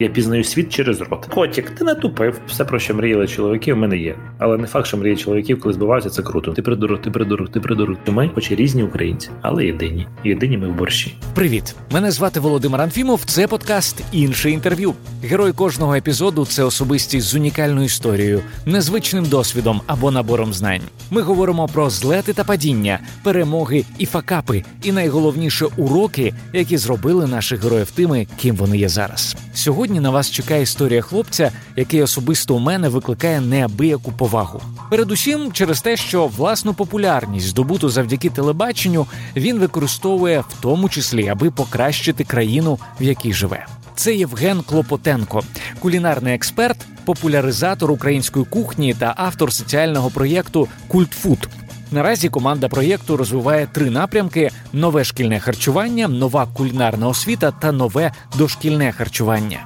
Я пізнаю світ через рот. Котік, ти натупив. Все про що мріяли чоловіки, в мене є. Але не факт, що мрії чоловіків, коли збиваються, це круто. Ти придурок, ти придурок, ти придурок. Ми, хоч і різні українці, але єдині. Єдині ми в борщі. Привіт! Мене звати Володимир Анфімов. Це подкаст Інше інтерв'ю. Герой кожного епізоду це особистість з унікальною історією, незвичним досвідом або набором знань. Ми говоримо про злети та падіння, перемоги і факапи, і найголовніше уроки, які зробили наших героїв тими, ким вони є зараз. Сьогодні на вас чекає історія хлопця, який особисто у мене викликає неабияку повагу. Передусім, через те, що власну популярність, здобуту завдяки телебаченню, він використовує в тому числі, аби покращити країну, в якій живе. Це Євген Клопотенко, кулінарний експерт, популяризатор української кухні та автор соціального проєкту Культфуд. Наразі команда проєкту розвиває три напрямки: нове шкільне харчування, нова кулінарна освіта та нове дошкільне харчування.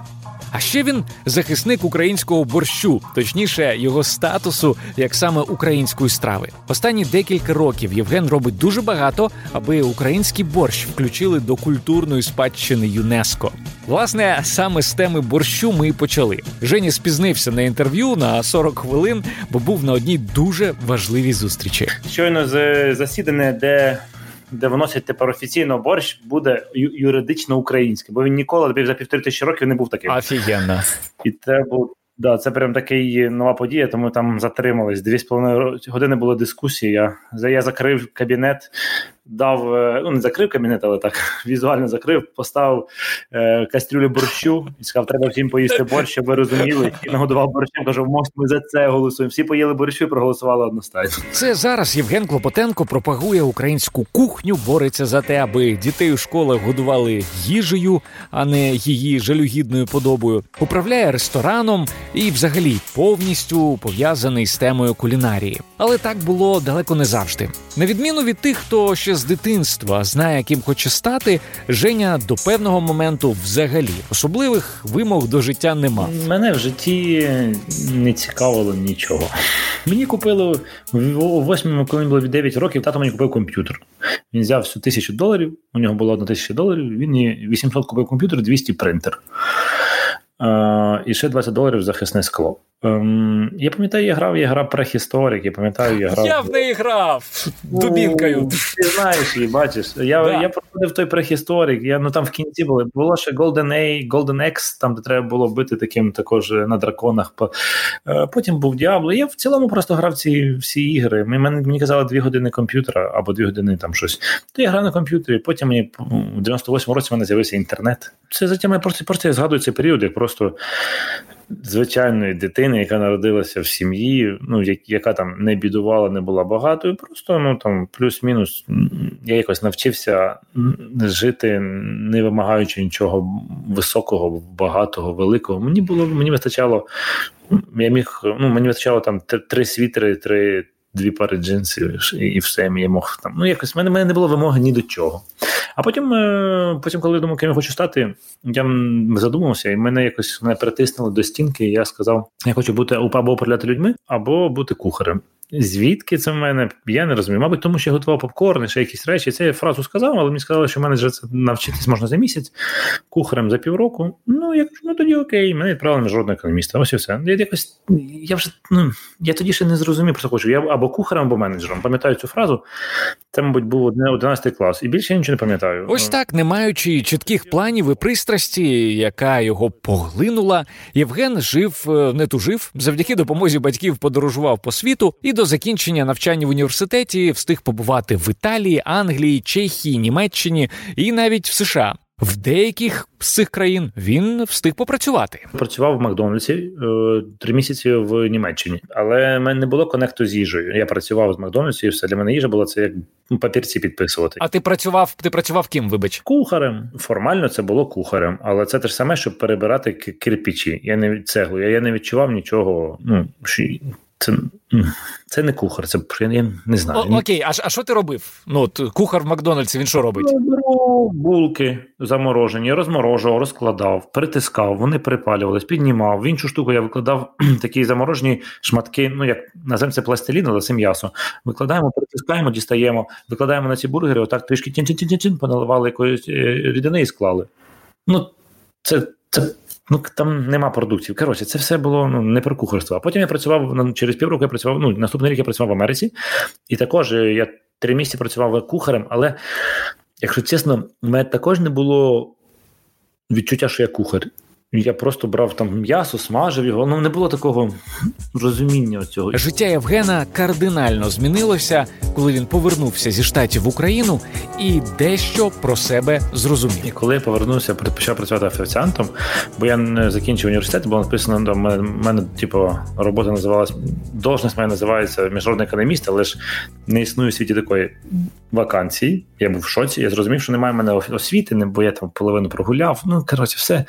А ще він захисник українського борщу, точніше, його статусу як саме української страви. Останні декілька років Євген робить дуже багато, аби український борщ включили до культурної спадщини ЮНЕСКО. Власне, саме з теми борщу ми і почали. Жені спізнився на інтерв'ю на 40 хвилин, бо був на одній дуже важливій зустрічі. Щойно з засідання, де де виносять тепер офіційно борщ, буде юридично український, бо він ніколи за півтори тисячі років не був таким. Офігенно. І це був Да, це прям такий нова подія, тому там затримались. Дві з половиною години була дискусія. Я я закрив кабінет, дав, е, ну не закрив кабінет, але так візуально закрив, поставив е, кастрюлю борщу і сказав, треба всім поїсти борщ, щоб ви розуміли. І нагодував борщем. Кажу, ми за це голосуємо. Всі поїли борщу і проголосували одностайно. Це зараз Євген Клопотенко пропагує українську кухню, бореться за те, аби дітей у школах годували їжею, а не її жалюгідною подобою. Управляє рестораном і, взагалі, повністю пов'язаний з темою кулінарії. Але так було далеко не завжди. На відміну від тих, хто ще з дитинства знає, ким хоче стати, Женя до певного моменту взагалі особливих вимог до життя нема. Мене в житті не цікавило нічого. Мені купили у восьмому, коли мені було 9 років, тато мені купив комп'ютер. Він взяв всю тисячу доларів. У нього було одна тисяча доларів. Він 800 купив комп'ютер, 200 принтер. І ще 20 доларів захисне скло. Ем, Я пам'ятаю, я грав, я грав прехісторик, я пам'ятаю, я грав. Я в неї грав дубінкою. Ти знаєш її, бачиш. Я да. я проходив той прехісторик, я, ну там в кінці були. Було ще Golden A, Golden X, там, де треба було бити таким також на драконах. Е, потім був Діабло. Я в цілому просто грав ці всі ігри. Мені, мені казали дві години комп'ютера або дві години там щось. То я грав на комп'ютері, потім мені в 98-му році в мене з'явився інтернет. Це затем я просто, просто я згадую цей період, як просто звичайної дитини, яка народилася в сім'ї, ну яка там не бідувала, не була багатою. Просто ну там плюс-мінус я якось навчився жити, не вимагаючи нічого високого, багатого, великого. Мені було мені вистачало. Я міг ну мені вистачало там три світри, три. Дві пари джинсів і все я мог там. Ну, якось в мене, мене не було вимоги ні до чого. А потім, е, потім, коли я думав, ким я хочу стати, я задумався, і мене якось мене притиснули до стінки. і Я сказав: я хочу бути або управляти людьми, або бути кухарем. Звідки це в мене? Я не розумію. Мабуть, тому що я готував попкорн, ще якісь речі. Це я фразу сказав, але мені сказали, що в мене це навчитись можна за місяць, кухарем за півроку. Ну, я кажу, ну тоді окей, мене відправили міжнародного економіста. Ось і все. Я якось я вже ну я тоді ще не зрозумів, просто хочу. Я або кухарем, або менеджером. Пам'ятаю цю фразу. Це, мабуть, був 11 клас, і більше я нічого не пам'ятаю. Ось так, не маючи чітких планів і пристрасті, яка його поглинула, Євген жив, е, не тужив, завдяки допомозі батьків подорожував по світу і до до закінчення навчання в університеті встиг побувати в Італії, Англії, Чехії, Німеччині і навіть в США. В деяких з цих країн він встиг попрацювати. Працював в Макдональдсі е, три місяці в Німеччині, але в мене не було конекту з їжею. Я працював з Макдональдсі, і все для мене їжа була це як папірці підписувати. А ти працював? Ти працював ким? Вибач, кухарем. Формально це було кухарем, але це те ж саме, щоб перебирати кирпичі. Я не цеглу. Я не відчував нічого. Ну це це не кухар, це я не знаю. О, окей, а а що ти робив? Ну, от Кухар в Макдональдсі він що робить? Беру булки заморожені, розморожував, розкладав, притискав, вони припалювались, піднімав. В іншу штуку я викладав такі заморожені шматки, ну як називаємо це пластилін, але це м'ясо. Викладаємо, притискаємо, дістаємо, викладаємо на ці бургери, отак трішки тін-тін-тін-тін, поналивали якоїсь е, рідини і склали. Ну, це, це Ну там нема продуктів. Коротше, це все було ну не про кухарство. А потім я працював через півроку. Я працював. Ну наступний рік я працював в Америці, і також я три місяці працював кухарем. Але якщо чесно, в мене також не було відчуття, що я кухар. Я просто брав там м'ясо, смажив його. Ну не було такого розуміння цього. Життя Євгена кардинально змінилося, коли він повернувся зі штатів в Україну і дещо про себе зрозумів. І коли я повернувся, почав працювати офіціантом, бо я не закінчив університет, було написано до мене, мене типу, робота називалась должність моя називається міжнародний економіст, але ж не існує в світі такої вакансії. Я був в шоці. Я зрозумів, що немає в мене освіти, бо я там половину прогуляв. Ну коротше, все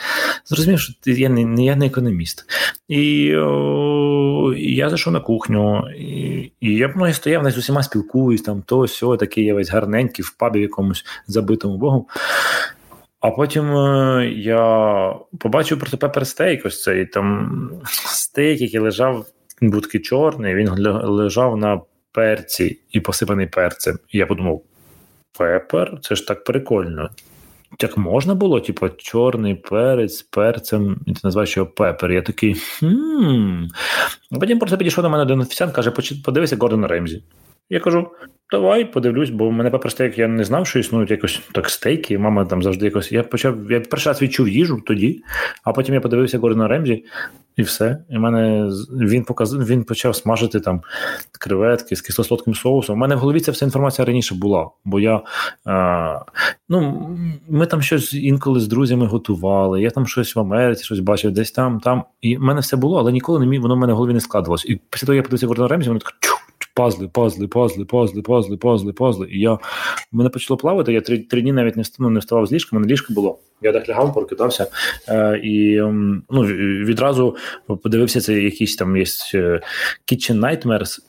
зрозумів, що я не я не економіст. І о, я зайшов на кухню, і і я ну, я стояв з усіма спілкуюсь, там то сьо, такий я весь гарненький в пабі якомусь забитому богу. А потім е, я побачив просто пеперстейк, ось цей там стейк, який лежав, був такий чорний, він лежав на перці і посипаний перцем. І я подумав: пепер, це ж так прикольно. Так можна було, типу, чорний перець з перцем, і ти називаєш його пепер. Я такий. хм. Потім просто підійшов до мене один офіціант, каже, подивися Гордон Ремзі. Я кажу: давай подивлюсь, бо мене пепер-стейк, я не знав, що існують якось так стейки. Мама там завжди якось. Я почав, я перший раз відчув їжу тоді, а потім я подивився Гордона Ремзі, і все. І мене він показав, він почав смажити там креветки з кисло-солодким соусом. У мене в голові ця вся інформація раніше була. Бо я а, ну, ми там щось інколи з друзями готували. Я там щось в Америці, щось бачив, десь там, там. І в мене все було, але ніколи не міг, воно в мене в голові не складувалось. І після того, я подивився Гордона Ремзі, воно так пазли, пазли, пазли, пазли, пазли, пазли, пазли. І я мене почало плавати. Я три три дні навіть не ну, не вставав з ліжка, мене ліжко було. Я так лягав, прокидався е, і ну, відразу подивився це якісь там є е, Kitchen Nightmares,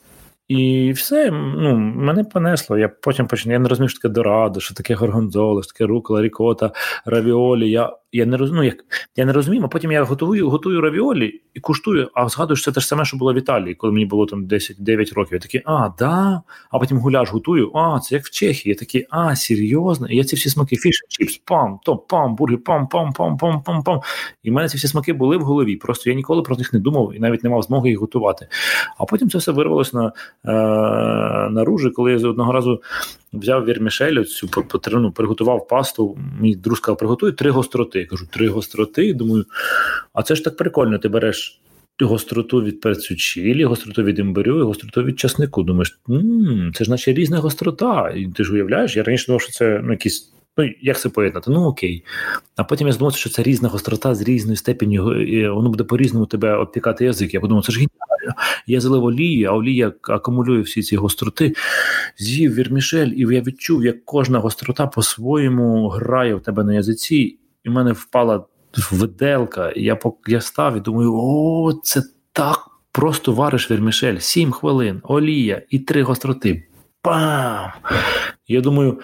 і все, ну, мене понесло. Я потім почав, я не розумів, що таке дорадо, що таке горгонзола, що таке рукола, рікота, равіолі. Я я не розумію, як я не розумію, а потім я готую готую равіолі і куштую, а згадую, що це те ж саме, що було в Італії, коли мені було там 10-9 років. Я такий, а, да. А потім гуляш готую, а, це як в Чехії. Я такий, а, серйозно? І я ці всі смаки, fish, chips, пам, то пам, бургер, пам, пам, пам, пам, пам, пам. І в мене ці всі смаки були в голові. Просто я ніколи про них не думав і навіть не мав змоги їх готувати. А потім це все вирвалося на е, наружі, коли я з одного разу взяв вірмішель, цю потрину, приготував пасту. Мій друг сказав, приготуй три гостроти. Я кажу, три гостроти. Думаю, а це ж так прикольно. Ти береш гостроту від перцю чилі, гостроту від імбирю і гостроту від часнику. Думаєш, м-м, це ж наче різна гострота. І ти ж уявляєш, я раніше думав, що це ну, якісь. Ну, як це поєднати? Ну окей. А потім я здумався, що це різна гострота з різною степеню, і воно буде по-різному тебе обпікати язик. Я подумав, це ж геніально. Я залив олії, а олія акумулює всі ці гостроти, з'їв вірмішель, і я відчув, як кожна гострота по-своєму грає в тебе на язиці, і в мене впала виделка. І я я став і думаю, о, це так просто вариш вірмішель. Сім хвилин, олія і три гостроти. Бам! Я думаю.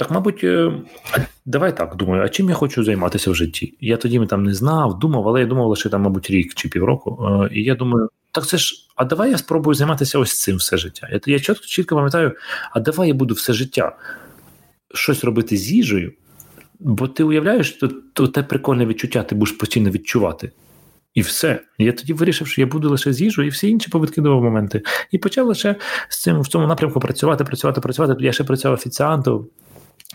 Так, мабуть, е, давай так думаю, а чим я хочу займатися в житті? Я тоді там не знав, думав, але я думав лише там, мабуть, рік чи півроку. Е, і я думаю, так це ж, а давай я спробую займатися ось цим все життя. Я я чітко чітко пам'ятаю, а давай я буду все життя щось робити з їжею, бо ти уявляєш, то, то те прикольне відчуття ти будеш постійно відчувати. І все. Я тоді вирішив, що я буду лише з їжею, і всі інші повідкидував моменти. І почав лише з цим в цьому напрямку працювати, працювати, працювати. Я ще працював офіціантом.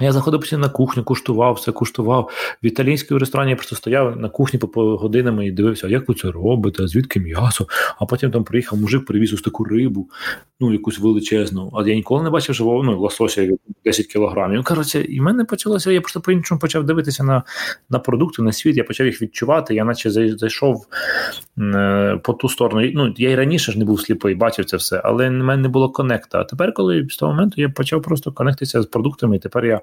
Я заходив постійно на кухню, куштував все, куштував. В італійському ресторані я просто стояв на кухні по годинами і дивився, як ви це робите, звідки м'ясо. А потім там приїхав мужик, привіз ось таку рибу, ну якусь величезну. А я ніколи не бачив живого ну, лосося 10 кілограмів. Ну, коротше, і в мене почалося. Я просто по-іншому почав дивитися на на продукти, на світ. Я почав їх відчувати. Я наче зайшов е, по ту сторону. Ну, Я і раніше ж не був сліпий, бачив це все, але в мене не було конекта. А тепер, коли з того моменту я почав просто конектитися з продуктами, і тепер я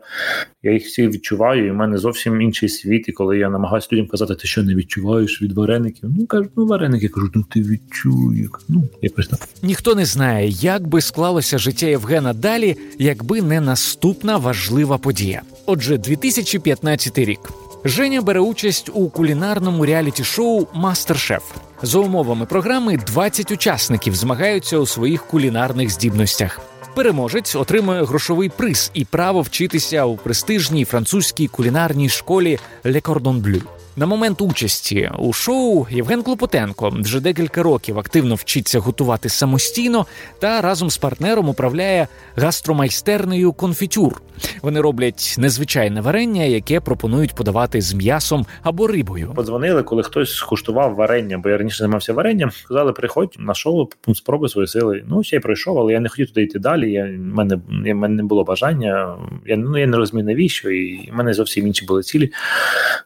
я їх всі відчуваю, і в мене зовсім інший світ. І коли я намагаюся людям казати, ти що не відчуваєш від вареників, ну кажуть, ну вареники кажуть, ну ти відчуєш. Ну, якось так. Ніхто не знає, як би склалося життя Євгена далі, якби не наступна важлива подія. Отже, 2015 рік. Женя бере участь у кулінарному реаліті-шоу Мастер-Шеф. За умовами програми 20 учасників змагаються у своїх кулінарних здібностях. Переможець отримує грошовий приз і право вчитися у престижній французькій кулінарній школі Le Cordon Bleu. На момент участі у шоу Євген Клопотенко вже декілька років активно вчиться готувати самостійно та разом з партнером управляє гастромайстернею конфітюр. Вони роблять незвичайне варення, яке пропонують подавати з м'ясом або рибою. Подзвонили, коли хтось скуштував варення, бо я раніше займався варенням. Сказали, приходь на шоу, спробуй свої сили. Ну ще й пройшов, але я не хотів туди йти далі. Я мене я мене не було бажання. Я ну я не розумію навіщо, і в мене зовсім інші були цілі.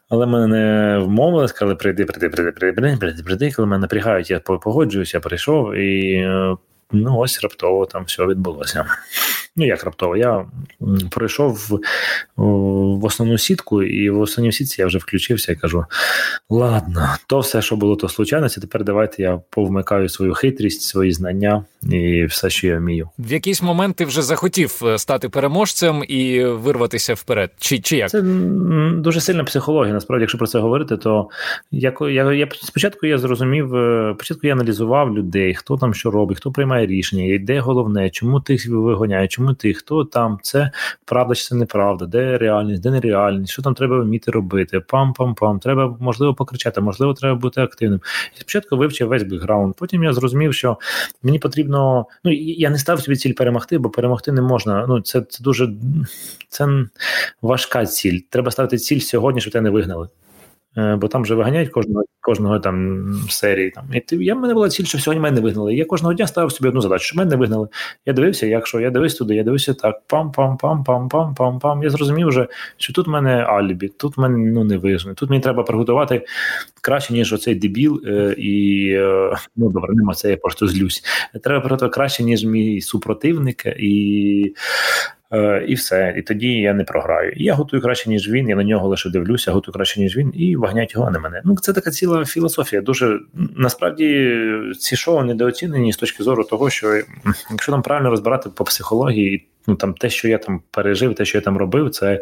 Але мене вмовили, сказали, прийди, прийди, прийди, прийди, прийди, прийди. Коли мене напрягають, я погоджуюся, прийшов і. Е, ну, ось раптово там все відбулося. Ну, як раптово, я пройшов в, в основну сітку, і в основній сітці я вже включився і кажу: ладно, то все, що було, то случайності, тепер давайте я повмикаю свою хитрість, свої знання і все, що я вмію. В якийсь момент ти вже захотів е, стати переможцем і вирватися вперед. Чи чи як? Це дуже сильна психологія. Насправді, якщо про це говорити, то я, я, я спочатку я зрозумів, е, спочатку я аналізував людей, хто там що робить, хто приймає рішення, де головне, чому тих вигоняють, чому ти, хто там, це правда чи це неправда, де реальність, де нереальність, що там треба вміти робити, пам-пам-пам, треба можливо покричати, можливо, треба бути активним. І спочатку вивчив весь бекграунд. Потім я зрозумів, що мені потрібно. Ну я не став собі ціль перемогти, бо перемогти не можна. Ну це це дуже це важка ціль. Треба ставити ціль сьогодні, щоб тебе не вигнали. Е, бо там вже виганяють кожного кожного там серії. Там і ти я мене була ціль, що сьогодні мене не вигнали. Я кожного дня ставив собі одну задачу, що мене не вигнали. Я дивився, якщо я дивився туди, я дивився так, пам-пам-пам-пам-пам-пам-пам. Я зрозумів вже, що тут в мене алібі, тут мене ну не вижне. Тут мені треба приготувати краще, ніж оцей дебіл, е, і е, ну добре, нема це, я просто злюсь. Треба приготувати краще, ніж мій супротивник, і і все. І тоді я не програю. І я готую краще, ніж він. Я на нього лише дивлюся, готую краще, ніж він, і вагнять його, а не мене. Ну це така ціла філософія. Дуже насправді ці шоу недооцінені з точки зору того, що якщо там правильно розбирати по психології, ну там те, що я там пережив, те, що я там робив, це е,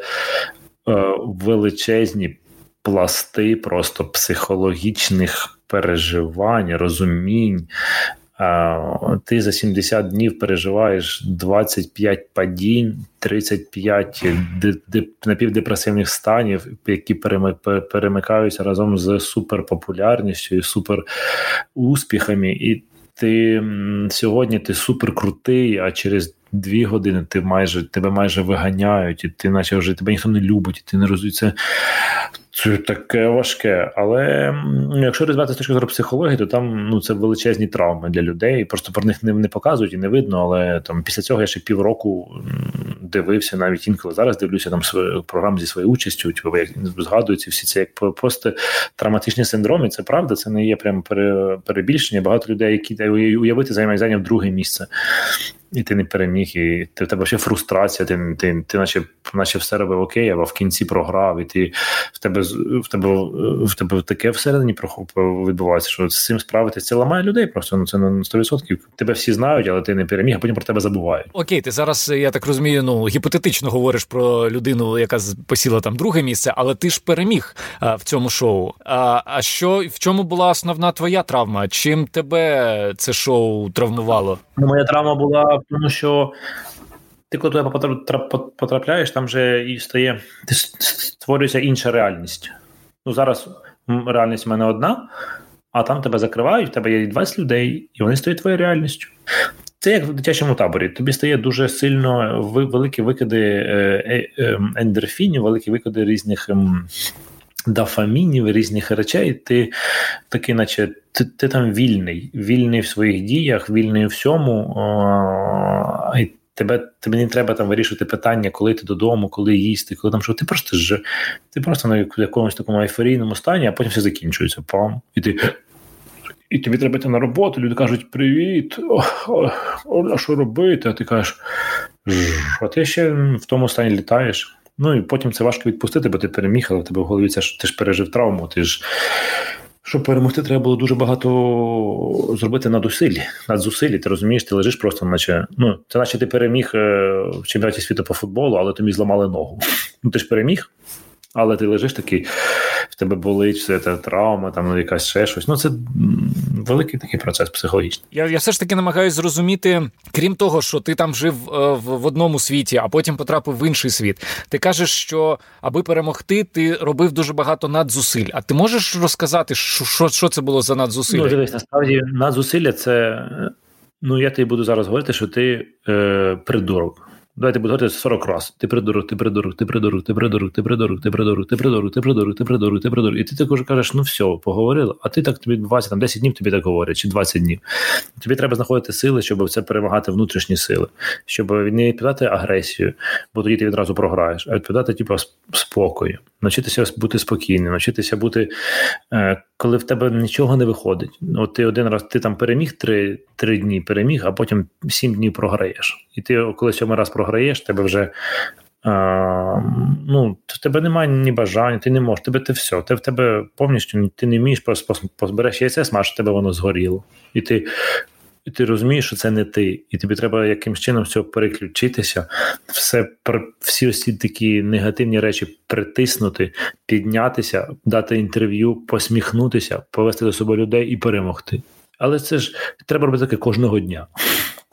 величезні пласти просто психологічних переживань, розумінь. Ти за 70 днів переживаєш 25 падінь, 35 напівдепресивних станів, які перемикаються разом з суперпопулярністю і суперуспіхами. І ти сьогодні ти суперкрутий, а через дві години ти майже тебе майже виганяють, і ти наче вже тебе ніхто не любить, і ти не розумієш. Це, таке важке. Але якщо розбирати з точки зору психології, то там ну це величезні травми для людей. Просто про них не, не показують і не видно. Але там після цього я ще півроку дивився, навіть інколи зараз дивлюся там свою зі своєю участю. Типу, як згадуються всі це як просто травматичні синдроми. Це правда, це не є прям перебільшення. Багато людей, які уявити зайняв друге місце і ти не переміг, і ти в тебе ще фрустрація, ти ти, ти наче наче все робив окей, а в кінці програв, і ти в тебе в тебе в тебе таке всередині відбувається, що з цим справитися це ламає людей. Просто ну це на 100%. Тебе всі знають, але ти не переміг, а потім про тебе забувають. Окей, ти зараз, я так розумію, ну гіпотетично говориш про людину, яка посіла там друге місце, але ти ж переміг а, в цьому шоу. А а що в чому була основна твоя травма? Чим тебе це шоу травмувало? Ну, моя травма була тому що ти, коли потрапляєш, там вже і стає, створюється інша реальність. Ну, Зараз реальність в мене одна, а там тебе закривають, в тебе є 20 людей, і вони стають твоєю реальністю. Це як в дитячому таборі. Тобі стає дуже сильно великі викиди е, е, ем, ендорфінів, великі викиди різних дофамінів, різних речей, ти такий, наче ти, ти там вільний, вільний в своїх діях, вільний у всьому. А, і Тебе тобі не треба там вирішувати питання, коли ти додому, коли їсти, коли там що. Ти просто ж ти просто на якомусь такому ейфорійному стані, а потім все закінчується. Пам, і ти. І тобі треба йти на роботу, люди кажуть, привіт, а що робити? А ти кажеш, а ти ще в тому стані літаєш. Ну і потім це важко відпустити, бо ти переміг, але в тебе в голові це ж ти ж пережив травму. Ти ж щоб перемогти, треба було дуже багато зробити надусиль, надзусилі. Ти розумієш, ти лежиш просто, наче ну це наче ти переміг е, в чемпіонаті світу по футболу, але тобі зламали ногу. Ну ти ж переміг, але ти лежиш такий, в тебе болить все це травма, там якась ще щось. Ну це великий такий процес психологічний. Я я все ж таки намагаюся зрозуміти, крім того, що ти там жив е, в, в одному світі, а потім потрапив в інший світ. Ти кажеш, що аби перемогти, ти робив дуже багато надзусиль. А ти можеш розказати, що що, що це було за надзусилля? Ну, дивись, насправді надзусилля це. Ну, я тобі буду зараз говорити, що ти е, придурок. Давайте буду говорити 40 раз. Ти придурок, ти придурок, ти придурок, ти придурок, ти придурок, ти придурок, ти придурок, ти придурок, ти придурок, ти придурок. І ти також кажеш, ну все, поговорили, а ти так тобі 20, там 10 днів тобі так говорять, чи 20 днів. Тобі треба знаходити сили, щоб це перемагати внутрішні сили, щоб не відповідати агресію, бо тоді ти відразу програєш, а відповідати, типу, спокою, навчитися бути спокійним, навчитися бути, коли в тебе нічого не виходить. От ти один раз ти там переміг три, три дні, переміг, а потім сім днів програєш. І ти, коли сьомий раз програєш, тебе вже. А, ну, в тебе немає ні бажання, ти не можеш, тебе ти все. Ти в тебе повністю ти не вмієш позбереш яйце, смаж, тебе воно згоріло. І ти і ти розумієш, що це не ти, і тобі треба якимось чином все переключитися, все всі ось такі негативні речі притиснути, піднятися, дати інтерв'ю, посміхнутися, повести до себе людей і перемогти. Але це ж треба робити таке кожного дня.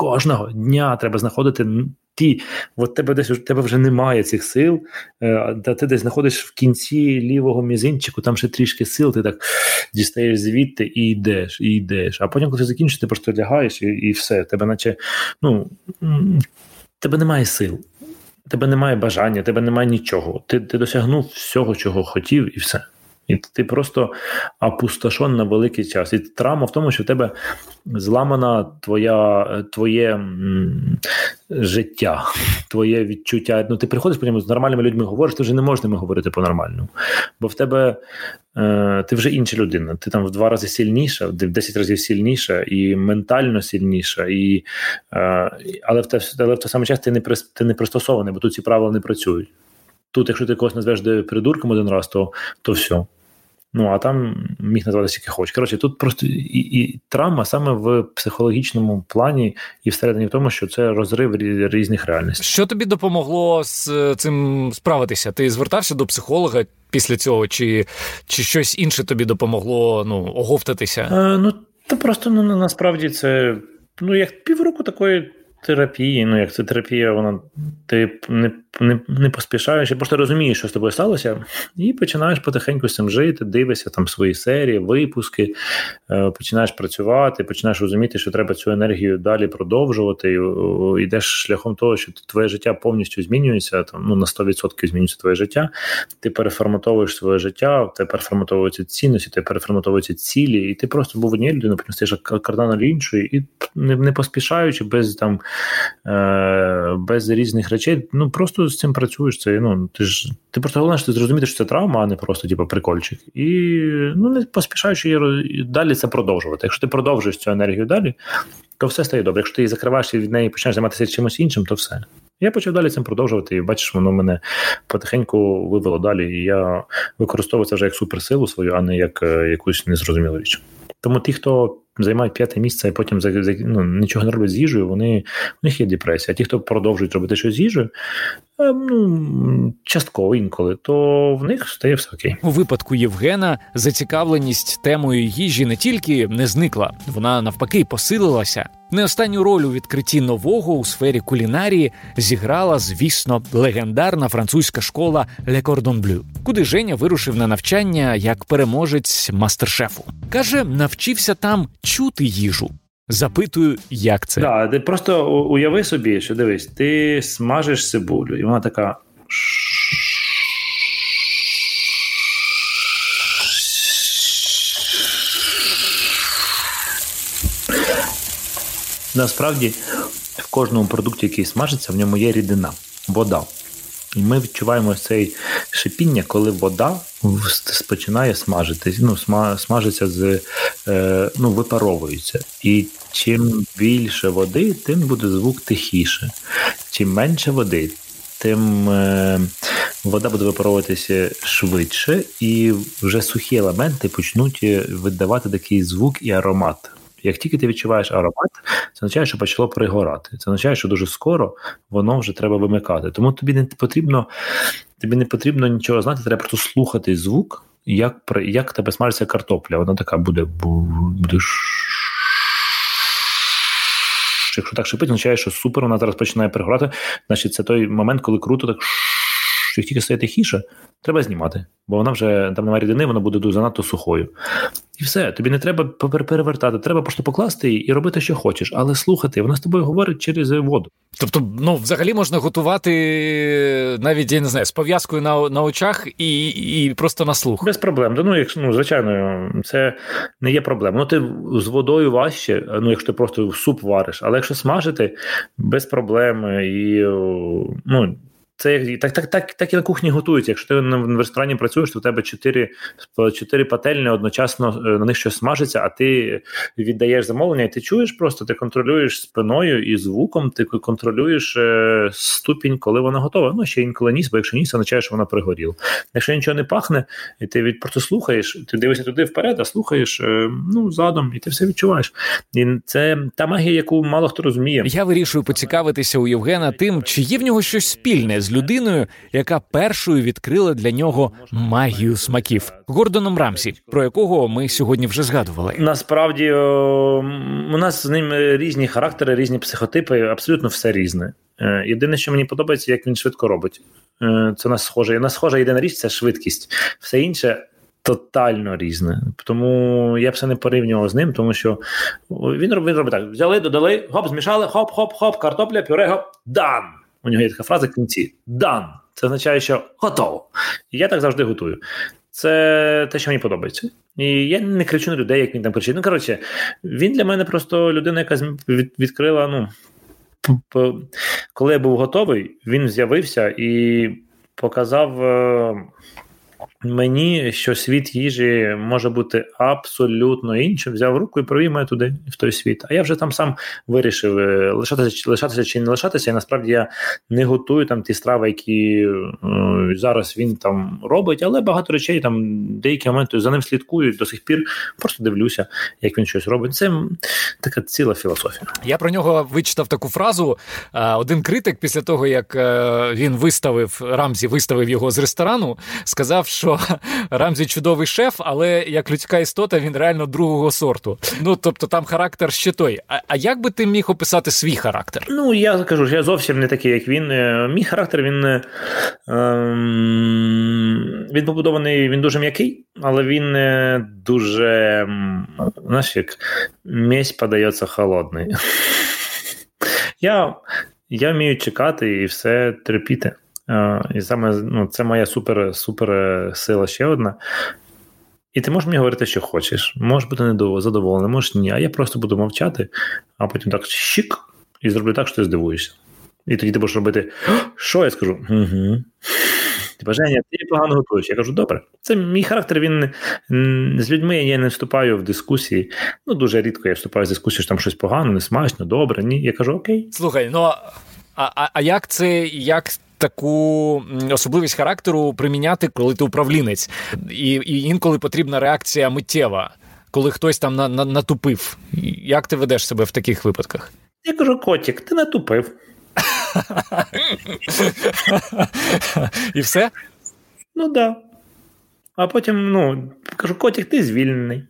Кожного дня треба знаходити ті, от тебе десь тебе вже немає цих сил, е, та ти десь знаходиш в кінці лівого мізинчику, там ще трішки сил, ти так дістаєш звідти і йдеш, і йдеш. А потім, коли ти закінчиш, ти просто лягаєш і і все. Тебе наче ну, тебе немає сил. Тебе немає бажання, тебе немає нічого. Ти ти досягнув всього, чого хотів, і все. І ти просто опустошен на великий час. І травма в тому, що в тебе зламана твоя, твоє м, життя, твоє відчуття. Ну, Ти приходиш по ньому з нормальними людьми говориш, ти вже не можеш ними говорити по-нормальному. Бо в тебе е, ти вже інша людина. Ти там в два рази сильніша, в 10 разів сильніша і ментально сильніша, і, е, але в те, але в той самий час ти не ти не пристосований, бо тут ці правила не працюють. Тут, якщо ти когось назвеш придурком один раз, то то все. Ну, а там міг назвати скільки хоче. Коротше, тут просто і, і травма саме в психологічному плані, і всередині в тому, що це розрив різних реальностей. Що тобі допомогло з е, цим справитися? Ти звертався до психолога після цього, чи чи щось інше тобі допомогло ну, оговтатися? Е, Ну, то просто ну, насправді це ну, як півроку такої терапії. Ну, як це терапія, вона ти не не, не поспішаєш, і просто розумієш, що з тобою сталося, і починаєш потихеньку з цим жити, дивишся там свої серії, випуски, е, починаєш працювати, починаєш розуміти, що треба цю енергію далі продовжувати. І, йдеш шляхом того, що твоє життя повністю змінюється, там ну на 100% змінюється твоє життя. Ти переформатовуєш своє життя, ти переформатовуються цінності, ти переформатовуються цілі, і ти просто був однією людиною, потім стаєш кардинально іншою, і не, не поспішаючи без там е, без різних речей, ну просто з цим працюєш, це ну ти ж ти просто головне, що ти зрозуміти, що це травма, а не просто типу, прикольчик. І ну не поспішаючи далі це продовжувати. Якщо ти продовжуєш цю енергію далі, то все стає добре. Якщо ти її закриваєш і від неї почнеш займатися чимось іншим, то все. Я почав далі цим продовжувати, і бачиш, воно мене потихеньку вивело далі. І я використовую це вже як суперсилу свою, а не як е, якусь незрозумілу річ. Тому ті, хто займають п'яте місце, і потім ну, нічого не роблять з їжею, вони у них є депресія. А ті, хто продовжують робити щось з їжею, е, ну частково інколи, то в них стає все окей. У випадку Євгена зацікавленість темою їжі не тільки не зникла, вона навпаки посилилася. Не останню роль у відкритті нового у сфері кулінарії зіграла, звісно, легендарна французька школа Le Cordon Bleu, куди Женя вирушив на навчання як переможець мастер-шефу. Каже, навчився там чути їжу. Запитую, як це. Да, ти просто уяви собі, що дивись, ти смажиш цибулю, і вона така. Насправді, в кожному продукті, який смажиться, в ньому є рідина, вода. І ми відчуваємо цей шипіння, коли вода починає смажитись, ну, смажиться з е, ну, випаровується. І чим більше води, тим буде звук тихіше. Чим менше води, тим е, вода буде випаровуватися швидше, і вже сухі елементи почнуть видавати такий звук і аромат. Як тільки ти відчуваєш аромат, це означає, що почало пригорати. Це означає, що дуже скоро воно вже треба вимикати. Тому тобі не потрібно тобі не потрібно нічого знати, треба просто слухати звук як як тебе смажиться картопля. Вона така буде. буде Якщо так шипить, означає, що супер, вона зараз починає перегорати. Значить, це той момент, коли круто так що тільки стає тихіше, треба знімати, бо вона вже там немає рідини, вона буде занадто сухою. І все, тобі не треба перевертати, треба просто покласти її і робити, що хочеш, але слухати, вона з тобою говорить через воду. Тобто, ну взагалі можна готувати навіть я не знаю, з пов'язкою на на очах і і просто на слух. Без проблем. Ну, якщо ну, звичайно, це не є проблема. Ну, ти з водою важче, ну якщо ти просто суп вариш, але якщо смажити, без проблем і ну. Це так, так, так, так і на кухні готують. Якщо ти в ресторані працюєш, то в тебе чотири чотири пательні одночасно е, на них щось смажиться, а ти віддаєш замовлення, і ти чуєш просто, ти контролюєш спиною і звуком, ти контролюєш е, ступінь, коли вона готова. Ну ще інколи ніс, бо якщо ніс, означає, що вона пригоріла. Якщо нічого не пахне, і ти від просто слухаєш, ти дивишся туди вперед, а слухаєш е, ну задом, і ти все відчуваєш. І це та магія, яку мало хто розуміє. Я вирішую поцікавитися у Євгена тим, чи є в нього щось спільне з людиною, яка першою відкрила для нього магію смаків Гордоном Рамсі, про якого ми сьогодні вже згадували. Насправді у нас з ним різні характери, різні психотипи, абсолютно все різне. Е, єдине, що мені подобається, як він швидко робить. Е, це нас схоже. На схожа єдина річ це швидкість. Все інше. Тотально різне, тому я б це не порівнював з ним, тому що він він робить так: взяли, додали, хоп, змішали, хоп, хоп, хоп, картопля, пюре, хоп, дан. У нього є така фраза в кінці дан. Це означає, що готово. І я так завжди готую. Це те, що мені подобається. І я не кричу на людей, як він там кричить. Ну, коротше, він для мене просто людина, яка відкрила. ну, Коли я був готовий, він з'явився і показав. Е, Мені що світ їжі може бути абсолютно іншим. Взяв руку і провів мене туди, в той світ. А я вже там сам вирішив е, лишатися лишатися чи не лишатися. І насправді я не готую там ті страви, які е, зараз він там робить, але багато речей там деякі моменти за ним слідкують до сих пір. Просто дивлюся, як він щось робить. Це така ціла філософія. Я про нього вичитав таку фразу. Один критик, після того як е, він виставив Рамзі, виставив його з ресторану, сказав, що Рамзі чудовий шеф, але як людська істота, він реально другого сорту. Ну тобто там характер ще той. А, а як би ти міг описати свій характер? Ну я кажу, я зовсім не такий, як він. Е, мій характер він е, ем, він побудований, він дуже м'який, але він дуже знаєш, як м'ясь подається холодний. Я я вмію чекати і все терпіти. І саме ну, це моя супер супер сила ще одна. І ти можеш мені говорити, що хочеш. Можеш бути задоволений, можеш ні. А я просто буду мовчати, а потім так щик, і зроблю так, що ти здивуєшся. І тоді ти будеш робити, що я скажу? Угу. Ти Женя, ти погано готуєш. Я кажу, добре. Це мій характер. Він з людьми я не вступаю в дискусії. Ну, дуже рідко я вступаю в дискусію, що там щось погано, не смачно, добре. Ні. Я кажу, окей. Слухай, ну а а, а як це як таку особливість характеру приміняти, коли ти управлінець, і і інколи потрібна реакція миттєва, коли хтось там на, на, натупив. Як ти ведеш себе в таких випадках? Я кажу, котик, ти натупив. І все? Ну так. Да. А потім, ну, кажу, котик, ти звільнений.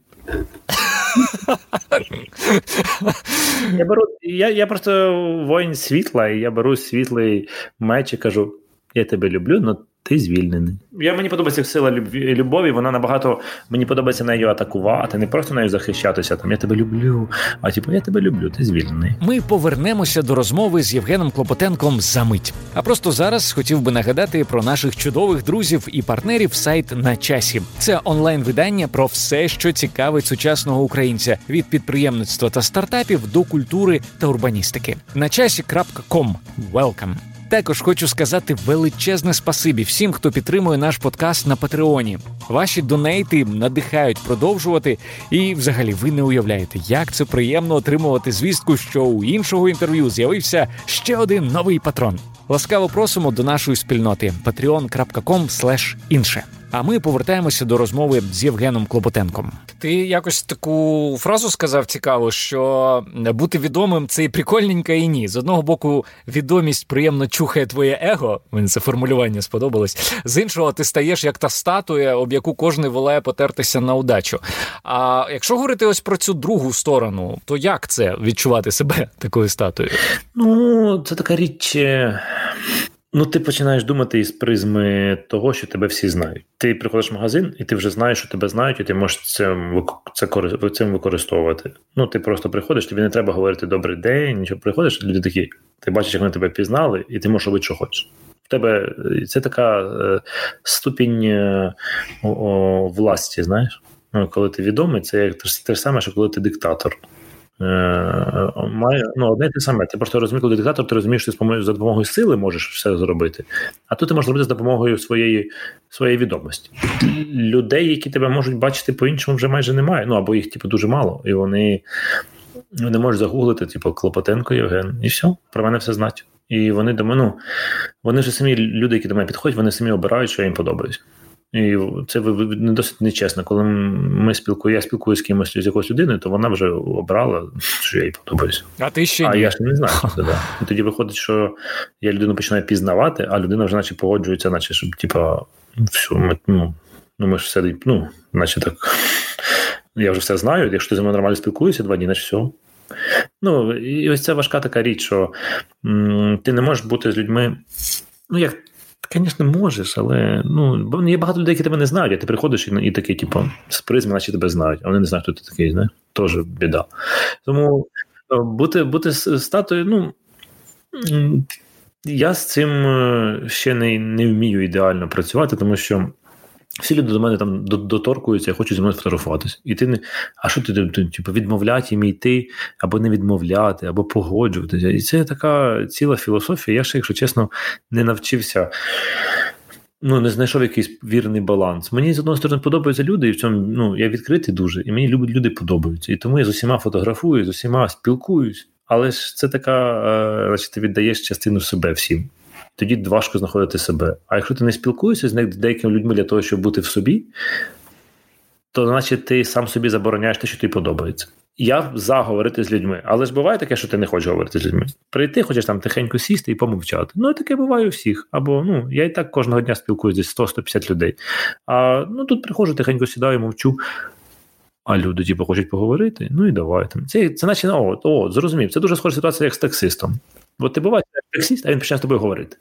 Я беру, я, я просто воїн світла, і я беру світлий меч і кажу: я тебе люблю, але ти звільнений. Я Мені подобається сила любові, вона набагато мені подобається нею атакувати, не просто нею захищатися. Там я тебе люблю, а типу я тебе люблю, ти звільнений. Ми повернемося до розмови з Євгеном Клопотенком за мить. А просто зараз хотів би нагадати про наших чудових друзів і партнерів сайт на часі. Це онлайн-видання про все, що цікавить сучасного українця від підприємництва та стартапів до культури та урбаністики. На часі.ком. Welcome! Також хочу сказати величезне спасибі всім, хто підтримує наш подкаст на Патреоні. Ваші донейти надихають продовжувати, і, взагалі, ви не уявляєте, як це приємно отримувати звістку, що у іншого інтерв'ю з'явився ще один новий патрон. Ласкаво просимо до нашої спільноти patreon.com інше. А ми повертаємося до розмови з Євгеном Клопотенком. Ти якось таку фразу сказав цікаву, що бути відомим це і прикольненько, і ні. З одного боку, відомість приємно чухає твоє его. Мені це формулювання сподобалось. З іншого, ти стаєш як та статуя, об яку кожен волає потертися на удачу. А якщо говорити ось про цю другу сторону, то як це відчувати себе такою статуєю? Ну, це така річ. Ну, ти починаєш думати із призми того, що тебе всі знають. Ти приходиш в магазин, і ти вже знаєш, що тебе знають, і ти можеш цим це, цим використовувати. Ну, ти просто приходиш, тобі не треба говорити добрий день, нічого приходиш, люди такі, ти бачиш, як вони тебе пізнали, і ти можеш робити, що хочеш. В тебе це така е, ступінь е, власті, знаєш. Ну, Коли ти відомий, це як те ж саме, що коли ти диктатор. Е, має ну, одне те саме. Ти просто розумієш, коли диктатор, ти розумієш, що ти за допомогою сили можеш все зробити. А тут ти можеш зробити за допомогою своєї своєї відомості. Людей, які тебе можуть бачити по-іншому, вже майже немає. Ну або їх типу, дуже мало. І вони не можуть загуглити, типу, Клопотенко Євген, і все, про мене все знають. І вони до мене, ну, вони вже самі люди, які до мене підходять, вони самі обирають, що їм подобається. І це не досить нечесно. Коли ми спілкуємо, я спілкуюся з кимось з якоюсь людиною, то вона вже обрала, що я їй подобаюся. А ти ще а ні. я ж не знаю. Да. І тоді виходить, що я людину починаю пізнавати, а людина вже наче погоджується, наче щоб типа, все, ми, ну, ну ми ж все, ну, наче так. Я вже все знаю. Якщо ти зі мною нормально спілкуєшся два дні, значить все. Ну, і ось це важка така річ, що м- ти не можеш бути з людьми. Ну, як Звісно, можеш, але ну, бо є багато людей, які тебе не знають, а ти приходиш і і такий, типу, з призми, наче тебе знають, а вони не знають, хто ти такий, не? Теж біда. Тому е, бути бути статою, ну. Я з цим е, ще не не вмію ідеально працювати, тому що всі люди до мене там доторкуються, я хочу зі мною фотографуватися. І ти не. А що ти типу, відмовляти їм йти, або не відмовляти, або погоджуватися. І це така ціла філософія. Я ще, якщо чесно, не навчився. Ну, не знайшов якийсь вірний баланс. Мені з одної сторони подобаються люди, і в цьому ну, я відкритий дуже, і мені люди подобаються. І тому я з усіма фотографую, з усіма спілкуюсь. Але ж це така, е, значить, ти віддаєш частину себе всім тоді важко знаходити себе. А якщо ти не спілкуєшся з деякими людьми для того, щоб бути в собі, то значить ти сам собі забороняєш те, що тобі подобається. Я за говорити з людьми, але ж буває таке, що ти не хочеш говорити з людьми. Прийти, хочеш там тихенько сісти і помовчати. Ну, і таке буває у всіх. Або ну, я і так кожного дня спілкуюся десь 100-150 людей. А ну тут приходжу, тихенько сідаю, мовчу. А люди, типу, хочуть поговорити, ну і давай там. Це це наче о, о, зрозумів. Це дуже схожа ситуація, як з таксистом. Бо ти буваєш таксист, а він почне з тобою говорити.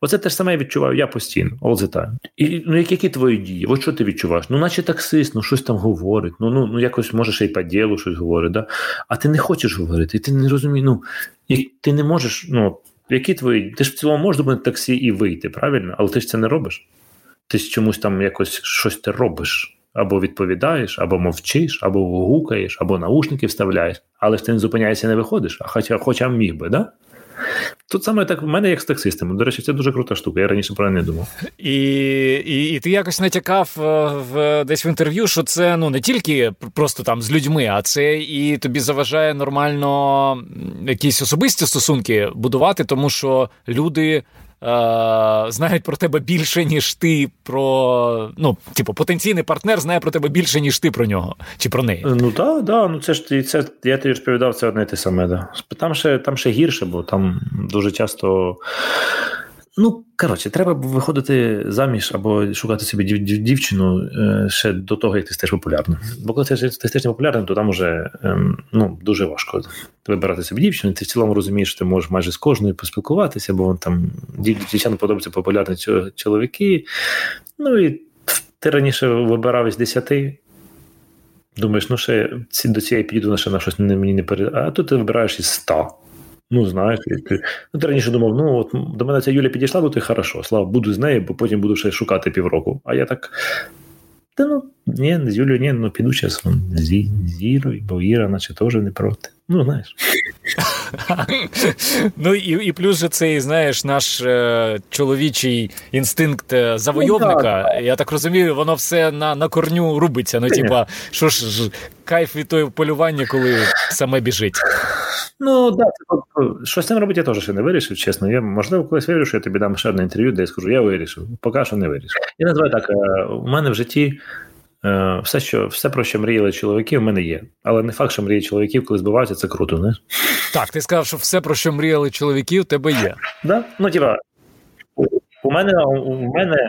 Оце те ж саме я відчуваю я постійно, all the time. І ну, які твої дії? От що ти відчуваєш? Ну, наче таксист, ну щось там говорить, ну ну, ну якось може ще й по ділу щось говорить, да? а ти не хочеш говорити, і ти не розумієш, ну, і ти не можеш, ну, які твої. Ти ж в цілому можеш зупинити таксі і вийти, правильно? Але ти ж це не робиш. Ти ж чомусь там якось щось ти робиш. Або відповідаєш, або мовчиш, або гукаєш, або наушники вставляєш, але ж ти не зупиняєшся і не виходиш, а хоча хоча міг би, да? Тут саме так в мене як з таксистами. До речі, це дуже крута штука. Я раніше про не думав. І і, і ти якось натякав е, в десь в інтерв'ю, що це ну не тільки просто там з людьми, а це і тобі заважає нормально якісь особисті стосунки будувати, тому що люди знають про тебе більше, ніж ти про. Ну, типу, потенційний партнер знає про тебе більше, ніж ти про нього чи про неї. Ну так, да, ну це ж це, я тобі розповідав, це одне те саме. Да. Там ще там ще гірше, бо там дуже часто. Ну, коротше, треба виходити заміж або шукати собі дівчину е, ще до того, як ти стаєш популярним. Бо коли ти стаєш популярним, то там вже ем, ну, дуже важко вибирати собі дівчину. Ти в цілому розумієш, що ти можеш майже з кожною поспілкуватися, бо там дівчатам подобаються популярні чоловіки. Ну і ти раніше вибирав із десяти. Думаєш, ну ще до цієї піду ще на щось мені не перед. А тут ти вибираєш із ста. Ну, знаєш, ну, ти раніше думав, ну от до мене ця Юля підійшла, ну ти хорошо, слава, буду з нею, бо потім буду ще шукати півроку. А я так. Та ну, ні, з Юлею, ні, ну піду зараз з, з Ірою, бо Іра, наче теж не проти. Ну, знаєш. Ну і і плюс же цей, знаєш, наш е, чоловічий інстинкт е, завойовника. Ну, я так розумію, воно все на на корню рубиться. Ну, типа, що ж, кайф від того полювання, коли саме біжить. Ну так, да, що з цим робити, я теж ще не вирішив, чесно. Я можливо колись вирішу, я тобі дам ще одне інтерв'ю, де я скажу, я вирішив. Поки що не вирішив. Я називаю так: е, у мене в житті. Е, все, що все, про що мріяли чоловіки, в мене є. Але не факт, що мрії чоловіків, коли збиваються, це круто, не? Так, ти сказав, що все, про що мріяли чоловіки, у тебе є. Да? Ну, тіба, у мене у мене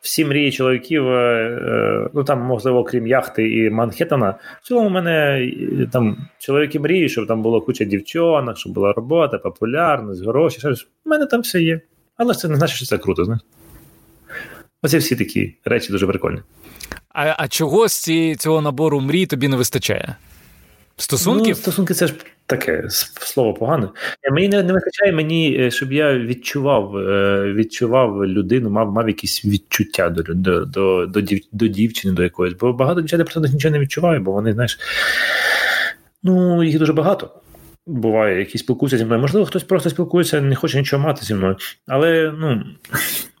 всі мрії чоловіків, е, ну там, можливо, крім яхти і Манхеттена, в цілому у мене там чоловіки мріють, щоб там було куча дівчонок, щоб була робота, популярність, гроші. щось. У мене там все є. Але це не значить, що це круто, знаєш. Оці всі такі речі дуже прикольні. А а чого з ці, цього набору мрій тобі не вистачає? Стосунків? Ну, Стосунки це ж таке слово погане. Мені не, не вистачає мені, е, щоб я відчував е, відчував людину, мав мав якісь відчуття до до, до, до, дів, до дівчини, до якоїсь. Бо багато дівчат я просто нічого не відчуваю, бо вони, знаєш, ну, їх дуже багато. Буває, які спілкуються зі мною. Можливо, хтось просто спілкується, не хоче нічого мати зі мною. Але ну,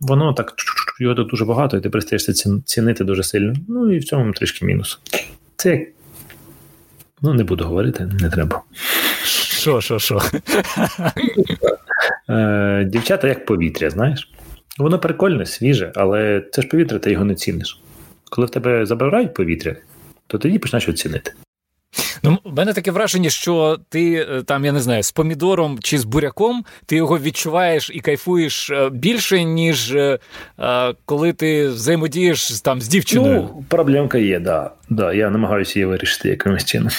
воно так його тут дуже багато, і ти перестаєшся цінити дуже сильно. Ну і в цьому трішки мінус. Це як Ну, не буду говорити, не треба. Що, що, що? Е, дівчата як повітря, знаєш? Воно прикольне, свіже, але це ж повітря, ти його не ціниш. Коли в тебе забирають повітря, то тоді почнеш оцінити. Ну, в мене таке враження, що ти е, там, я не знаю, з помідором чи з буряком ти його відчуваєш і кайфуєш е, більше, ніж е, коли ти взаємодієш там з дівчиною. Ну, проблемка є, да. да. Я намагаюся її вирішити якимось чином.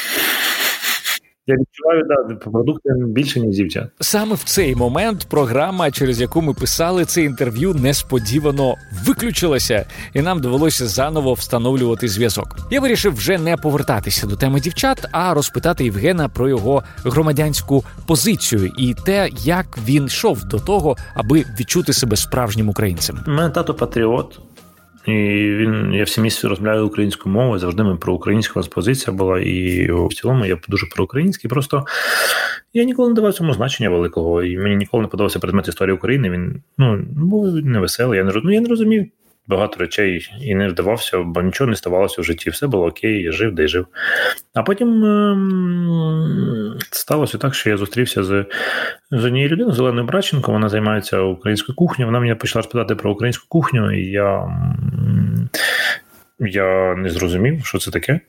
Я відчуваю, да, продукти більше, ніж дівчат. Саме в цей момент програма, через яку ми писали це інтерв'ю, несподівано виключилася, і нам довелося заново встановлювати зв'язок. Я вирішив вже не повертатися до теми дівчат, а розпитати Євгена про його громадянську позицію і те, як він йшов до того, аби відчути себе справжнім українцем. У мене тато патріот. І він я всі місяці розмовляю українською мовою. Завжди ми про українську позиція була, і в цілому я дуже про український. Просто я ніколи не давав цьому значення великого, і мені ніколи не подобався предмет історії України. Він ну був невеселий. Я не ну, я не розумів багато речей і не вдавався, бо нічого не ставалося в житті. Все було окей, я жив, де й жив. А потім ем, сталося так, що я зустрівся з з однією людиною, Зеленою Браченко, вона займається українською кухнею. Вона мені почала розповідати про українську кухню, і я, я не зрозумів, що це таке.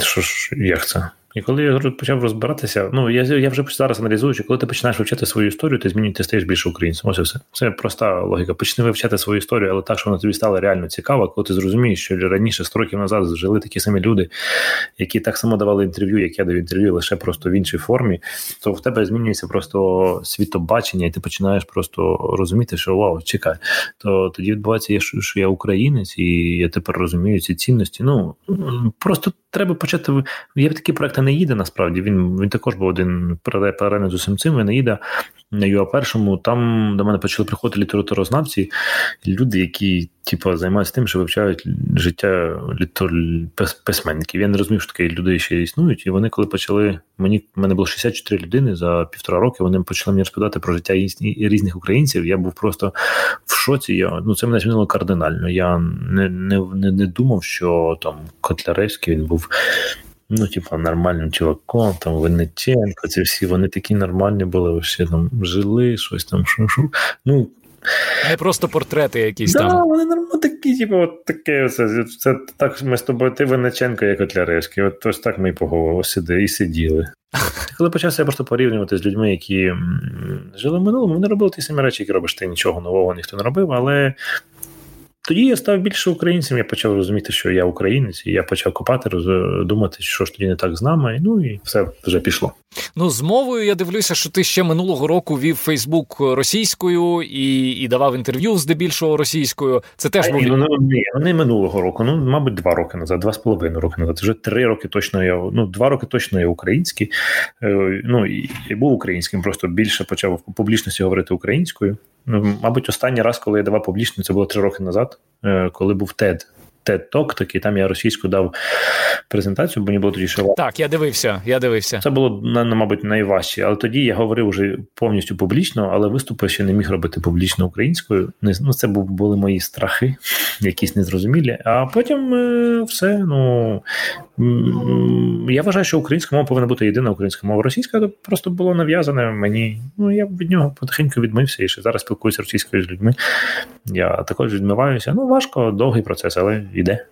Що ж, як це? І коли я почав розбиратися, ну я я вже зараз аналізую, що коли ти починаєш вивчати свою історію, ти змінюєш, ти стаєш більше українцем. Ось і все. Це проста логіка. Почни вивчати свою історію, але так, що вона тобі стала реально цікава, коли ти зрозумієш, що раніше 100 років назад жили такі самі люди, які так само давали інтерв'ю, як я дав інтерв'ю, лише просто в іншій формі, то в тебе змінюється просто світобачення, і ти починаєш просто розуміти, що вау, чекай, то тоді відбувається, що я українець, і я тепер розумію ці цінності. Ну просто треба почати. Є такі проекти не їде насправді. Він він також був один паралельно з усім цим. їде. на ЮА першому. Там до мене почали приходити літературознавці, люди, які типу, займаються тим, що вивчають життя літор... письменників. Я не розумів, що такі люди ще існують. І вони, коли почали, мені в мене було 64 людини за півтора роки. Вони почали мені розповідати про життя різних українців. Я був просто в шоці. Я ну це мене змінило кардинально. Я не не, не, не думав, що там Котляревський він був ну, типа, нормальним чуваком, там Винниченко, ці всі вони такі нормальні були, ще там жили, щось там, що, що. Ну, не просто портрети якісь да, там. Вони нормально такі, типу, от таке. Це, це так ми з тобою, ти Винниченко, як Котляревський. От ось так ми і поговорили, сиди, і сиділи. Коли почався я просто порівнювати з людьми, які жили в минулому, вони робили ті самі речі, які робиш ти нічого нового ніхто не робив, але тоді я став більше українцем, я почав розуміти, що я українець, і я почав копати, думати, що ж тоді не так з нами. Ну і все вже пішло. Ну з мовою я дивлюся, що ти ще минулого року вів Фейсбук російською і і давав інтерв'ю здебільшого російською. Це теж був... ну, ну, ні, не минулого року. Ну мабуть, два роки назад, два з половиною роки назад. Вже три роки точно я ну два роки точно я український. Е, ну і, і був українським, просто більше почав в публічності говорити українською. Ну, мабуть, останній раз, коли я давав публічно, це було три роки назад, е, коли був TED. TED Talk такий, там я російську дав презентацію, бо мені було тоді ще Так, я дивився. я дивився. Це було мабуть найважче. Але тоді я говорив вже повністю публічно, але виступи ще не міг робити публічно українською. Ну, Це були мої страхи, якісь незрозумілі. А потім е, все. Ну Я вважаю, що українська мова повинна бути єдина українська мова. Російська просто було нав'язане мені. Ну я від нього потихеньку відмився і ще зараз спілкуюся російською з людьми. Я також відмиваюся. Ну важко, довгий процес, але йде.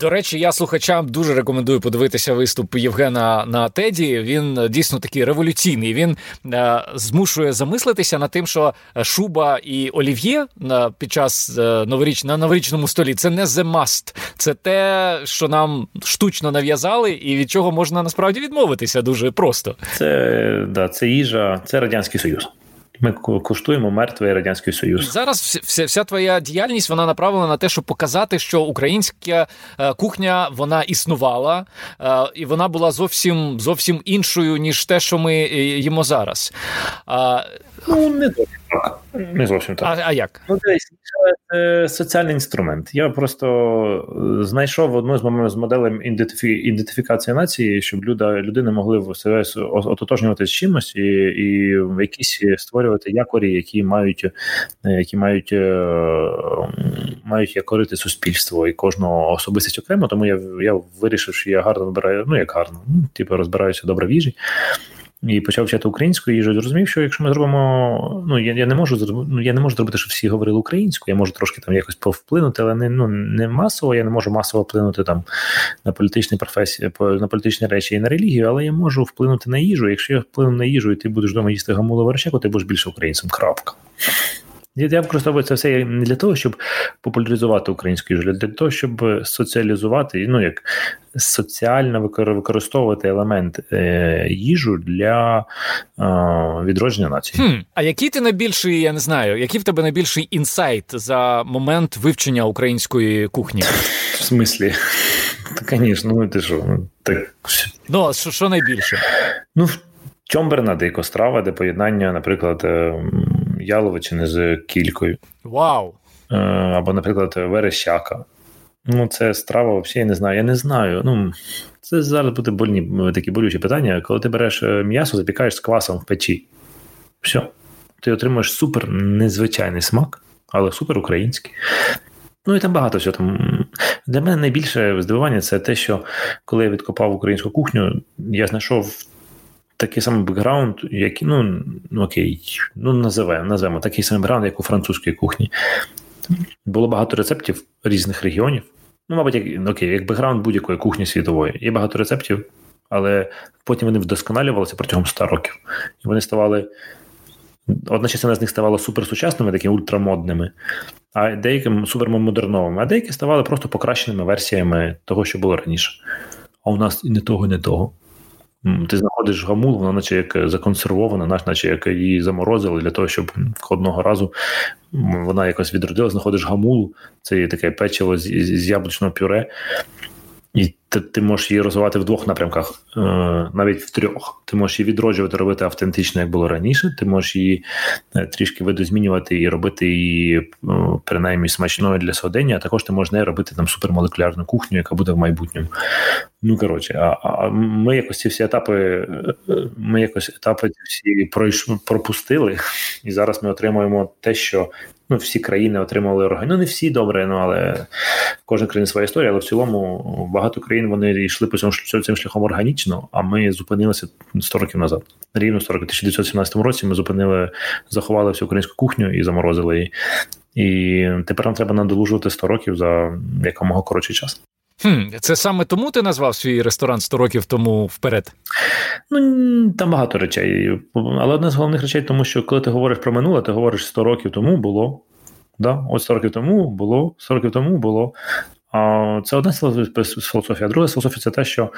До речі, я слухачам дуже рекомендую подивитися виступ Євгена на Теді. Він дійсно такий революційний. Він е, змушує замислитися над тим, що шуба і олів'є е, під час е, новоріч на новорічному столі це не the must. це те, що нам штучно нав'язали, і від чого можна насправді відмовитися дуже просто. Це да, це їжа, це радянський союз. Ми куштуємо мертвий радянський союз. Зараз вся вся твоя діяльність вона направлена на те, щоб показати, що українська е, кухня вона існувала, е, і вона була зовсім зовсім іншою ніж те, що ми е, їмо зараз. Ну не зовсім так. Не зовсім так. А а як? Ну, це соціальний інструмент. Я просто знайшов одну з з моделей ідентифікації нації, щоб люди, людини могли в себе ототожнювати з чимось і і якісь створювати якорі, які мають які мають мають якорити суспільство і кожного особистість окремо. Тому я я вирішив, що я гарно вибираю, ну як гарно, ну, типу розбираюся добре в їжі і почав вчати українську їжу, зрозумів, що якщо ми зробимо, ну я я не можу ну, я не можу зробити, щоб всі говорили українською, я можу трошки там якось повплинути, але не ну не масово, я не можу масово вплинути там на політичні професії, на політичні речі і на релігію, але я можу вплинути на їжу. Якщо я вплину на їжу, і ти будеш вдома їсти гамулу вершеку, ти будеш більше українцем. Крапка. Я використовую це все не для того, щоб популяризувати українську їжу, а для того, щоб соціалізувати, ну як соціально використовувати елемент е, їжу для е, відродження нації. Хм, А який ти найбільший, я не знаю, який в тебе найбільший інсайт за момент вивчення української кухні? В смислі? Звісно, ну ти що? Ну, так. Ну, що, що найбільше? Ну, Чомберна дико страва, де поєднання, наприклад, е, яловичини з кількою. Вау! Е, або, наприклад, верещака. Ну, це страва, взагалі, я не знаю. Я не знаю. Ну, Це зараз буде больні такі болючі питання. Коли ти береш е, м'ясо, запікаєш з квасом в печі. Все. Ти отримуєш супер незвичайний смак, але супер український. Ну і там багато всього там. Для мене найбільше здивування це те, що коли я відкопав українську кухню, я знайшов такий самий бекграунд, який, ну, ну окей, ну називаємо, називаємо такий самий бекграунд, як у французькій кухні. Було багато рецептів різних регіонів. Ну, мабуть, як окей, як бекграунд будь-якої кухні світової. Є багато рецептів, але потім вони вдосконалювалися протягом 100 років. І вони ставали. Одна частина з них ставала суперсучасними, такими ультрамодними, а деякими супермодерновими, а деякі ставали просто покращеними версіями того, що було раніше. А у нас і не того, і не того. Ти знаходиш гамул, вона наче як законсервована, наче як її заморозили для того, щоб одного разу вона якось відродила, знаходиш гамул, це таке печиво з, з яблучного пюре, і ти, ти можеш її розвивати в двох напрямках, е, навіть в трьох. Ти можеш її відроджувати, робити автентично, як було раніше. Ти можеш її е, трішки видозмінювати і робити її е, принаймні смачною для сьогодення, а також ти можеш не робити там супермолекулярну кухню, яка буде в майбутньому. Ну коротше, а, а ми якось ці всі етапи, ми якось етапи всі пропустили, і зараз ми отримуємо те, що ну, всі країни отримали органи. Ну, не всі добре, ну але кожна країна своя історія, але в цілому багато країн вони йшли по цьому цим шляхом органічно, а ми зупинилися 100 років назад. Рівно 40 1917 році ми зупинили, заховали всю українську кухню і заморозили її. І тепер нам треба надолужувати 100 років за якомога коротший час. Хм, Це саме тому ти назвав свій ресторан 100 років тому вперед? Ну там багато речей. Але одне з головних речей, тому що коли ти говориш про минуле, ти говориш 100 років тому було. Да? Ось 100 років тому було, 100 років тому було. А Це одна філософія. А друга філософія це те, що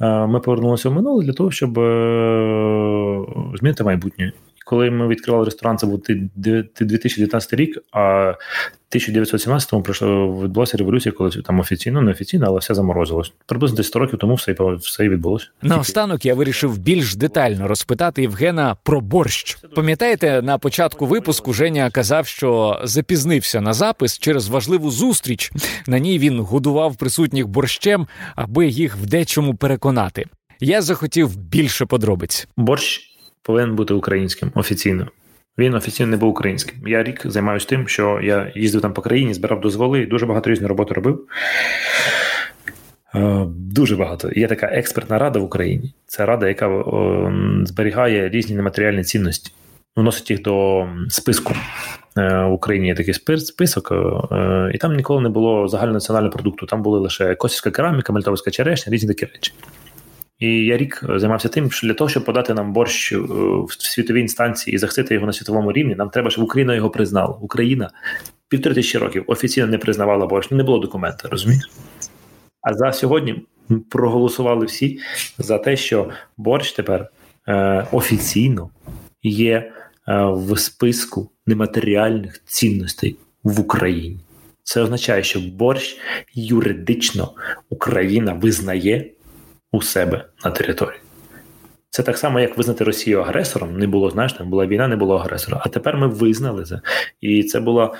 е, ми повернулися в минуле для того, щоб е, змінити майбутнє коли ми відкривали ресторан, це був 2019 рік, а в 1917-му пройшло відбулася революція, коли там офіційно, не офіційно, але все заморозилось. Приблизно десь 100 років тому все все і відбулося. Наостанок я вирішив більш детально розпитати Євгена про борщ. Пам'ятаєте, на початку випуску Женя казав, що запізнився на запис через важливу зустріч. На ній він годував присутніх борщем, аби їх в дечому переконати. Я захотів більше подробиць. Борщ повинен бути українським офіційно. Він офіційно не був українським. Я рік займаюся тим, що я їздив там по країні, збирав дозволи, дуже багато різної роботи робив. Е, дуже багато. Є така експертна рада в Україні. Це рада, яка зберігає різні нематеріальні цінності, вносить їх до списку. Е, в Україні є такий список, е, і там ніколи не було загальнонаціонального продукту. Там були лише косівська кераміка, мельтовська черешня, різні такі речі. І я рік займався тим, що для того, щоб подати нам борщ в світовій інстанції і захистити його на світовому рівні, нам треба, щоб Україна його признала. Україна півтори тисячі років офіційно не признавала борщ, не було документа, розумієш? А за сьогодні проголосували всі за те, що борщ тепер е, офіційно є е, в списку нематеріальних цінностей в Україні. Це означає, що борщ юридично Україна визнає у себе на території. Це так само, як визнати Росію агресором. Не було, знаєш, там була війна, не було агресора. А тепер ми визнали це. І це була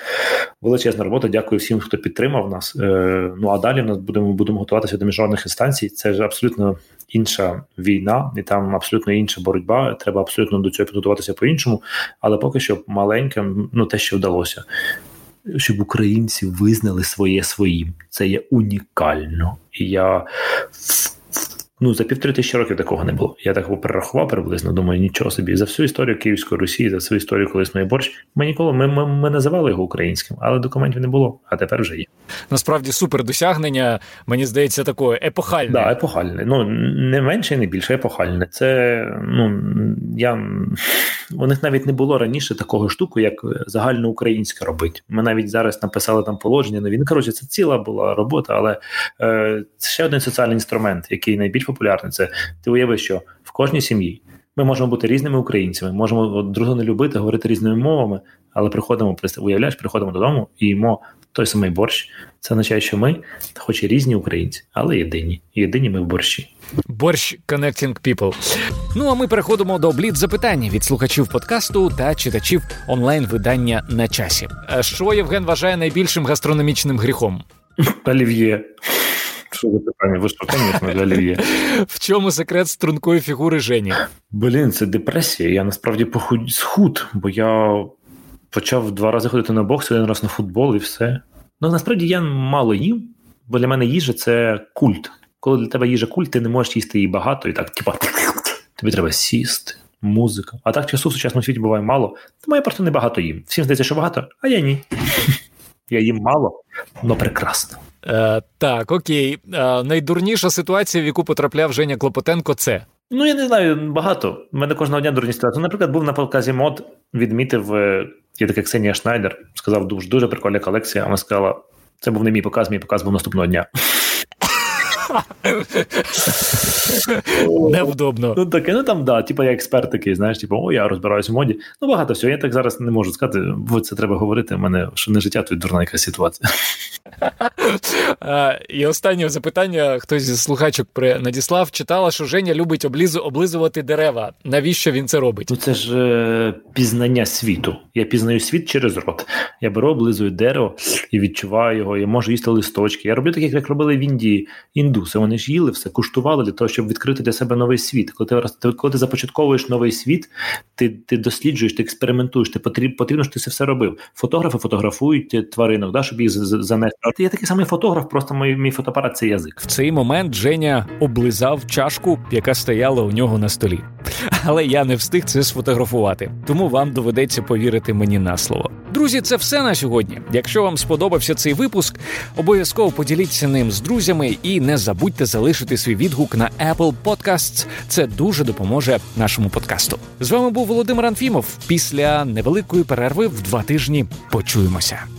величезна робота. Дякую всім, хто підтримав нас. Е, ну а далі нас будемо будемо готуватися до міжнародних інстанцій. Це ж абсолютно інша війна, і там абсолютно інша боротьба. Треба абсолютно до цього підготуватися по-іншому. Але поки що маленьке, ну те, що вдалося. Щоб українці визнали своє своїм, це є унікально, і я Ну, за півтори тисячі років такого не було. Я так перерахував приблизно, думаю, нічого собі. За всю історію Київської Росії, за всю історію коли існує борщ, ми ніколи ми, ми, ми називали його українським, але документів не було, а тепер вже є. Насправді супер досягнення, мені здається, такое епохальне. Так, да, епохальне. Ну не менше і не більше епохальне. Це ну я у них навіть не було раніше такого штуку, як загальноукраїнське робить. Ми навіть зараз написали там положення нові. Ну, коротше, це ціла була робота, але е, це ще один соціальний інструмент, який найбільш популярний. Це ти уяви, що в кожній сім'ї ми можемо бути різними українцями, можемо друг не любити, говорити різними мовами, але приходимо уявляєш, приходимо додому і їмо той самий борщ. Це означає, що ми, хоч і різні українці, але єдині. Єдині ми в борщі. Борщ Connecting People. Ну а ми переходимо до блід запитань від слухачів подкасту та читачів онлайн-видання на часі. Що Євген вважає найбільшим гастрономічним гріхом? Олів'є. Що за питання? Ви що, звісно, олів'є. В чому секрет стрункої фігури Жені? Блін, це депресія. Я насправді похуд схуд, бо я почав два рази ходити на бокс, один раз на футбол і все. Ну насправді я мало їм, бо для мене їжа це культ. Коли для тебе їжа культ, ти не можеш їсти її багато і так, типа, тобі треба сісти. Музика. А так часу в сучасному світі буває мало, тому я просто небагато їм. Всім здається, що багато, а я ні. Я їм мало, але прекрасно. Е, Так, окей. Е, найдурніша ситуація, в яку потрапляв Женя Клопотенко, це. Ну, я не знаю, багато. У мене кожного дня дурні ситуації. Наприклад, був на показі мод, відмітив е, є така Ксенія Шнайдер, сказав, дуже дуже прикольна колекція. Вона сказала, це був не мій показ, мій показ був наступного дня. Невдобно. Ну таке, ну там, да, типу я експерт такий, знаєш, типу, о, я розбираюся в моді. Ну, багато всього. Я так зараз не можу сказати, бо це треба говорити. У мене що не життя, то дурна якась ситуація. І останнє запитання: хтось зі слухачок надіслав, читала, що Женя любить облизувати дерева. Навіщо він це робить? Ну це ж е, пізнання світу. Я пізнаю світ через рот. Я беру, облизую дерево і відчуваю його. Я можу їсти листочки. Я роблю так, як робили в Індії індуси. Вони ж їли все, куштували для того, щоб відкрити для себе новий світ. Коли ти коли ти започатковуєш новий світ, ти ти досліджуєш, ти експериментуєш, ти потрібно, потрібно, що ти це все робив. Фотографи фотографують тваринок, да, щоб їх занести. Я такий самий фотограф, просто мій, мій фотоапарат це язик. В цей момент Женя облизав чашку, яка стояла у нього на столі. Але я не встиг це сфотографувати, тому вам доведеться повірити мені на слово. Друзі, це все на сьогодні. Якщо вам сподобався цей випуск, обов'язково поділіться ним з друзями і не забудьте залишити свій відгук на Apple Podcasts. Це дуже допоможе нашому подкасту. З вами був Володимир Анфімов. Після невеликої перерви в два тижні почуємося.